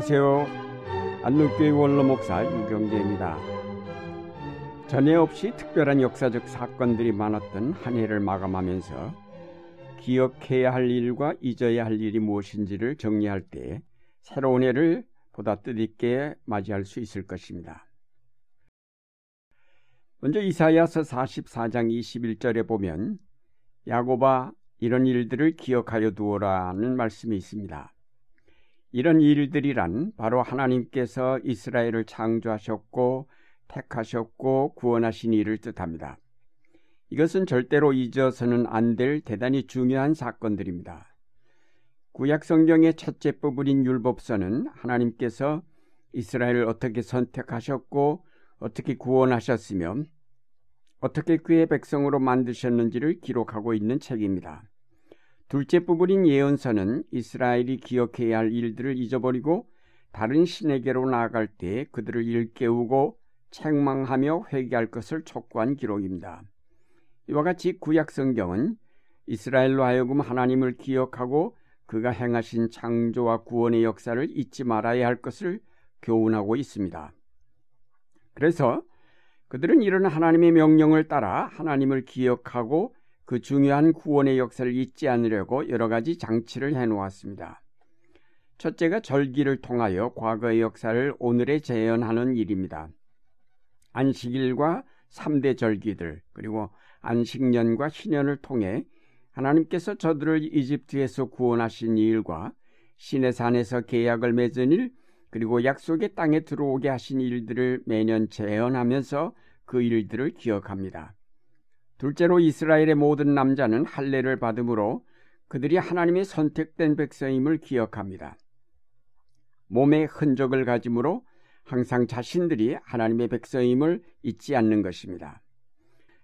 안녕하세요. 안동교회 원로 목사 유경재입니다. 전에 없이 특별한 역사적 사건들이 많았던 한 해를 마감하면서 기억해야 할 일과 잊어야 할 일이 무엇인지를 정리할 때 새로운 해를 보다 뜻있게 맞이할 수 있을 것입니다. 먼저 이사야서 44장 21절에 보면 야고바 이런 일들을 기억하여 두어라는 말씀이 있습니다. 이런 일들이란 바로 하나님께서 이스라엘을 창조하셨고 택하셨고 구원하신 일을 뜻합니다. 이것은 절대로 잊어서는 안 될 대단히 중요한 사건들입니다. 구약 성경의 첫째 부분인 율법서는 하나님께서 이스라엘을 어떻게 선택하셨고 어떻게 구원하셨으며 어떻게 그의 백성으로 만드셨는지를 기록하고 있는 책입니다. 둘째 부분인 예언서는 이스라엘이 기억해야 할 일들을 잊어버리고 다른 신에게로 나아갈 때 그들을 일깨우고 책망하며 회개할 것을 촉구한 기록입니다. 이와 같이 구약 성경은 이스라엘로 하여금 하나님을 기억하고 그가 행하신 창조와 구원의 역사를 잊지 말아야 할 것을 교훈하고 있습니다. 그래서 그들은 이런 하나님의 명령을 따라 하나님을 기억하고 그 중요한 구원의 역사를 잊지 않으려고 여러 가지 장치를 해놓았습니다. 첫째가 절기를 통하여 과거의 역사를 오늘에 재현하는 일입니다. 안식일과 3대 절기들 그리고 안식년과 신년을 통해 하나님께서 저들을 이집트에서 구원하신 일과 신의 산에서 계약을 맺은 일 그리고 약속의 땅에 들어오게 하신 일들을 매년 재현하면서 그 일들을 기억합니다. 둘째로 이스라엘의 모든 남자는 할례를 받음으로 그들이 하나님의 선택된 백성임을 기억합니다. 몸에 흔적을 가짐으로 항상 자신들이 하나님의 백성임을 잊지 않는 것입니다.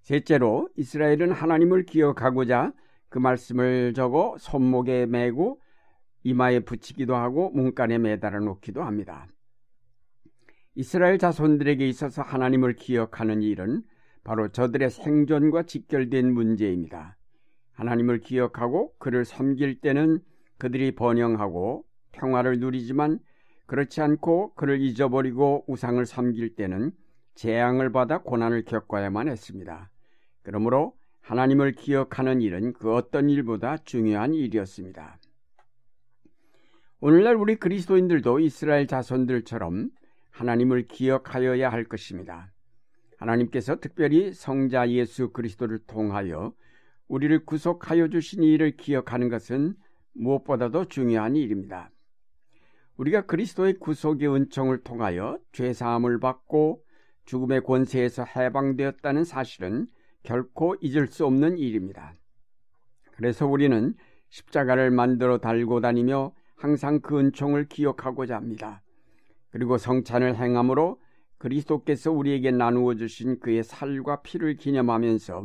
셋째로 이스라엘은 하나님을 기억하고자 그 말씀을 적어 손목에 매고 이마에 붙이기도 하고 문간에 매달아 놓기도 합니다. 이스라엘 자손들에게 있어서 하나님을 기억하는 일은 바로 저들의 생존과 직결된 문제입니다. 하나님을 기억하고 그를 섬길 때는 그들이 번영하고 평화를 누리지만 그렇지 않고 그를 잊어버리고 우상을 섬길 때는 재앙을 받아 고난을 겪어야만 했습니다. 그러므로 하나님을 기억하는 일은 그 어떤 일보다 중요한 일이었습니다. 오늘날 우리 그리스도인들도 이스라엘 자손들처럼 하나님을 기억하여야 할 것입니다. 하나님께서 특별히 성자 예수 그리스도를 통하여 우리를 구속하여 주신 일을 기억하는 것은 무엇보다도 중요한 일입니다. 우리가 그리스도의 구속의 은총을 통하여 죄 사함을 받고 죽음의 권세에서 해방되었다는 사실은 결코 잊을 수 없는 일입니다. 그래서 우리는 십자가를 만들어 달고 다니며 항상 그 은총을 기억하고자 합니다. 그리고 성찬을 행함으로 그리스도께서 우리에게 나누어 주신 그의 살과 피를 기념하면서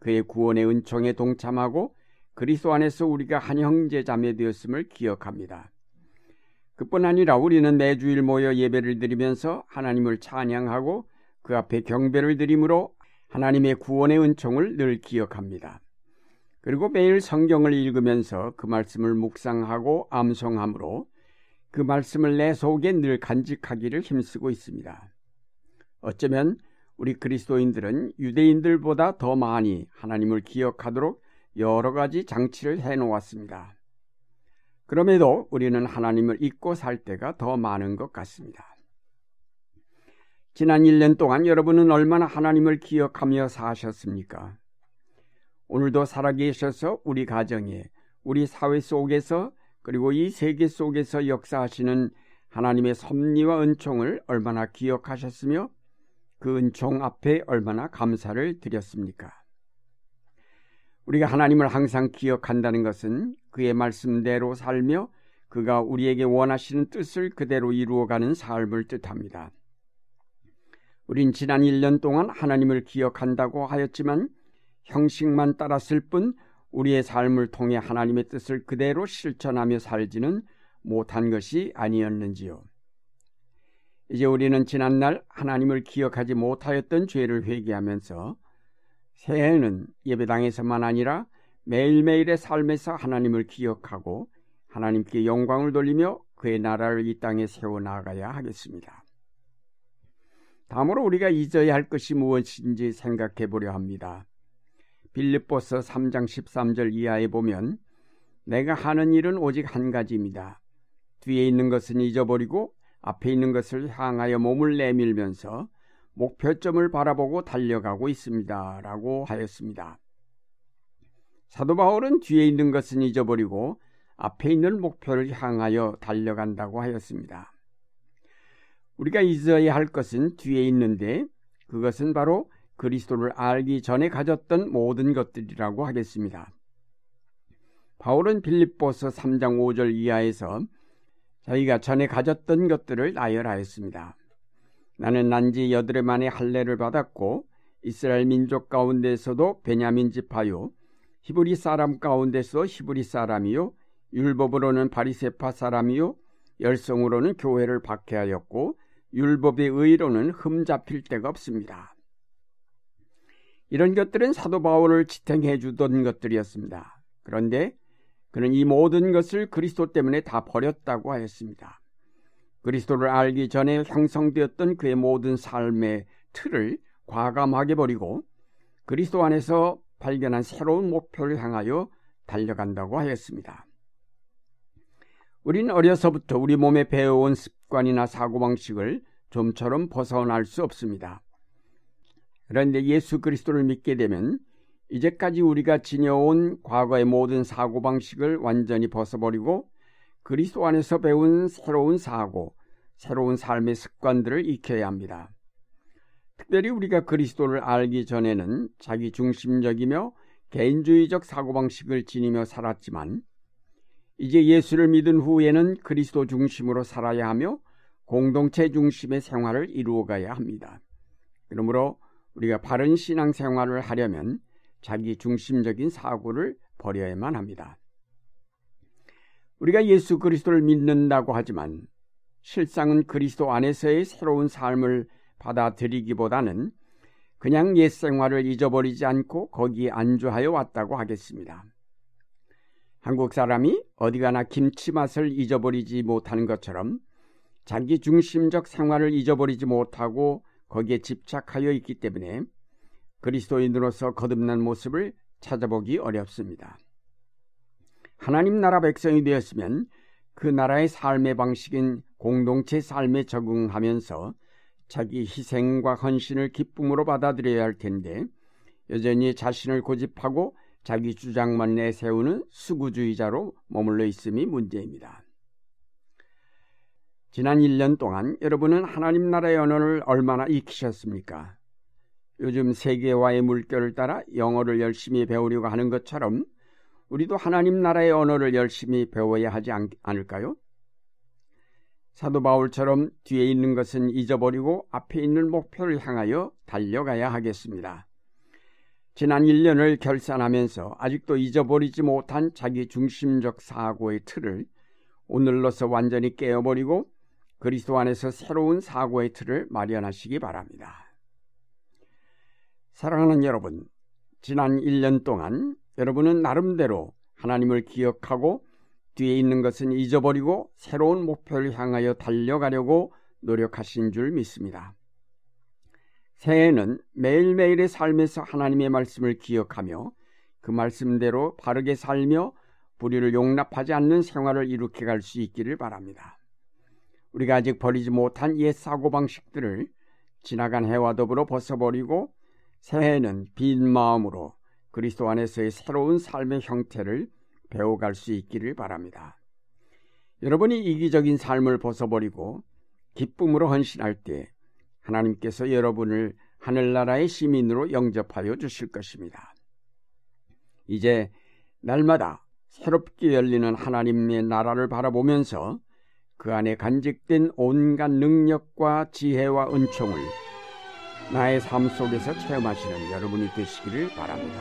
그의 구원의 은총에 동참하고 그리스도 안에서 우리가 한 형제 자매 되었음을 기억합니다. 그뿐 아니라 우리는 매주일 모여 예배를 드리면서 하나님을 찬양하고 그 앞에 경배를 드림으로 하나님의 구원의 은총을 늘 기억합니다. 그리고 매일 성경을 읽으면서 그 말씀을 묵상하고 암송함으로 그 말씀을 내 속에 늘 간직하기를 힘쓰고 있습니다. 어쩌면 우리 그리스도인들은 유대인들보다 더 많이 하나님을 기억하도록 여러 가지 장치를 해 놓았습니다. 그럼에도 우리는 하나님을 잊고 살 때가 더 많은 것 같습니다. 지난 1년 동안 여러분은 얼마나 하나님을 기억하며 사셨습니까? 오늘도 살아계셔서 우리 가정에, 우리 사회 속에서, 그리고 이 세계 속에서 역사하시는 하나님의 섭리와 은총을 얼마나 기억하셨으며 그 은총 앞에 얼마나 감사를 드렸습니까? 우리가 하나님을 항상 기억한다는 것은 그의 말씀대로 살며 그가 우리에게 원하시는 뜻을 그대로 이루어가는 삶을 뜻합니다. 우린 지난 1년 동안 하나님을 기억한다고 하였지만 형식만 따랐을 뿐 우리의 삶을 통해 하나님의 뜻을 그대로 실천하며 살지는 못한 것이 아니었는지요. 이제 우리는 지난날 하나님을 기억하지 못하였던 죄를 회개하면서 새해에는 예배당에서만 아니라 매일매일의 삶에서 하나님을 기억하고 하나님께 영광을 돌리며 그의 나라를 이 땅에 세워 나가야 하겠습니다. 다음으로 우리가 잊어야 할 것이 무엇인지 생각해 보려 합니다. 빌립보서 3장 13절 이하에 보면 내가 하는 일은 오직 한 가지입니다. 뒤에 있는 것은 잊어버리고 앞에 있는 것을 향하여 몸을 내밀면서 목표점을 바라보고 달려가고 있습니다. 라고 하였습니다. 사도 바울은 뒤에 있는 것은 잊어버리고 앞에 있는 목표를 향하여 달려간다고 하였습니다. 우리가 잊어야 할 것은 뒤에 있는데 그것은 바로 그리스도를 알기 전에 가졌던 모든 것들이라고 하겠습니다. 바울은 빌립보서 3장 5절 이하에서 저희가 전에 가졌던 것들을 나열하였습니다. 나는 난지 여드레 만에 할례를 받았고 이스라엘 민족 가운데서도 베냐민 지파요 히브리 사람 가운데서 히브리 사람이요 율법으로는 바리세파 사람이요 열성으로는 교회를 박해하였고 율법의 의로는 흠 잡힐 데가 없습니다. 이런 것들은 사도 바울을 지탱해 주던 것들이었습니다. 그런데 그는 이 모든 것을 그리스도 때문에 다 버렸다고 하였습니다. 그리스도를 알기 전에 형성되었던 그의 모든 삶의 틀을 과감하게 버리고 그리스도 안에서 발견한 새로운 목표를 향하여 달려간다고 하였습니다. 우리는 어려서부터 우리 몸에 배워온 습관이나 사고방식을 좀처럼 벗어날 수 없습니다. 그런데 예수 그리스도를 믿게 되면 이제까지 우리가 지녀온 과거의 모든 사고방식을 완전히 벗어버리고 그리스도 안에서 배운 새로운 사고, 새로운 삶의 습관들을 익혀야 합니다. 특별히 우리가 그리스도를 알기 전에는 자기 중심적이며 개인주의적 사고방식을 지니며 살았지만 이제 예수를 믿은 후에는 그리스도 중심으로 살아야 하며 공동체 중심의 생활을 이루어가야 합니다. 그러므로 우리가 바른 신앙 생활을 하려면 자기 중심적인 사고를 버려야만 합니다. 우리가 예수 그리스도를 믿는다고 하지만 실상은 그리스도 안에서의 새로운 삶을 받아들이기보다는 그냥 옛 생활을 잊어버리지 않고 거기에 안주하여 왔다고 하겠습니다. 한국 사람이 어디 가나 김치 맛을 잊어버리지 못하는 것처럼 자기 중심적 생활을 잊어버리지 못하고 거기에 집착하여 있기 때문에 그리스도인으로서 거듭난 모습을 찾아보기 어렵습니다. 하나님 나라 백성이 되었으면 그 나라의 삶의 방식인 공동체 삶에 적응하면서 자기 희생과 헌신을 기쁨으로 받아들여야 할 텐데 여전히 자신을 고집하고 자기 주장만 내세우는 수구주의자로 머물러 있음이 문제입니다. 지난 1년 동안 여러분은 하나님 나라의 언어를 얼마나 익히셨습니까? 요즘 세계화의 물결을 따라 영어를 열심히 배우려고 하는 것처럼 우리도 하나님 나라의 언어를 열심히 배워야 하지 않, 않을까요? 사도 바울처럼 뒤에 있는 것은 잊어버리고 앞에 있는 목표를 향하여 달려가야 하겠습니다. 지난 1년을 결산하면서 아직도 잊어버리지 못한 자기 중심적 사고의 틀을 오늘로서 완전히 깨어버리고 그리스도 안에서 새로운 사고의 틀을 마련하시기 바랍니다. 사랑하는 여러분, 지난 1년 동안 여러분은 나름대로 하나님을 기억하고 뒤에 있는 것은 잊어버리고 새로운 목표를 향하여 달려가려고 노력하신 줄 믿습니다. 새해에는 매일매일의 삶에서 하나님의 말씀을 기억하며 그 말씀대로 바르게 살며 불의를 용납하지 않는 생활을 이룩해 갈 수 있기를 바랍니다. 우리가 아직 버리지 못한 옛 사고방식들을 지나간 해와 더불어 벗어버리고 새해에는 빈 마음으로 그리스도 안에서의 새로운 삶의 형태를 배워갈 수 있기를 바랍니다. 여러분이 이기적인 삶을 벗어버리고 기쁨으로 헌신할 때 하나님께서 여러분을 하늘나라의 시민으로 영접하여 주실 것입니다. 이제 날마다 새롭게 열리는 하나님의 나라를 바라보면서 그 안에 간직된 온갖 능력과 지혜와 은총을 나의 삶 속에서 체험하시는 여러분이 되시기를 바랍니다.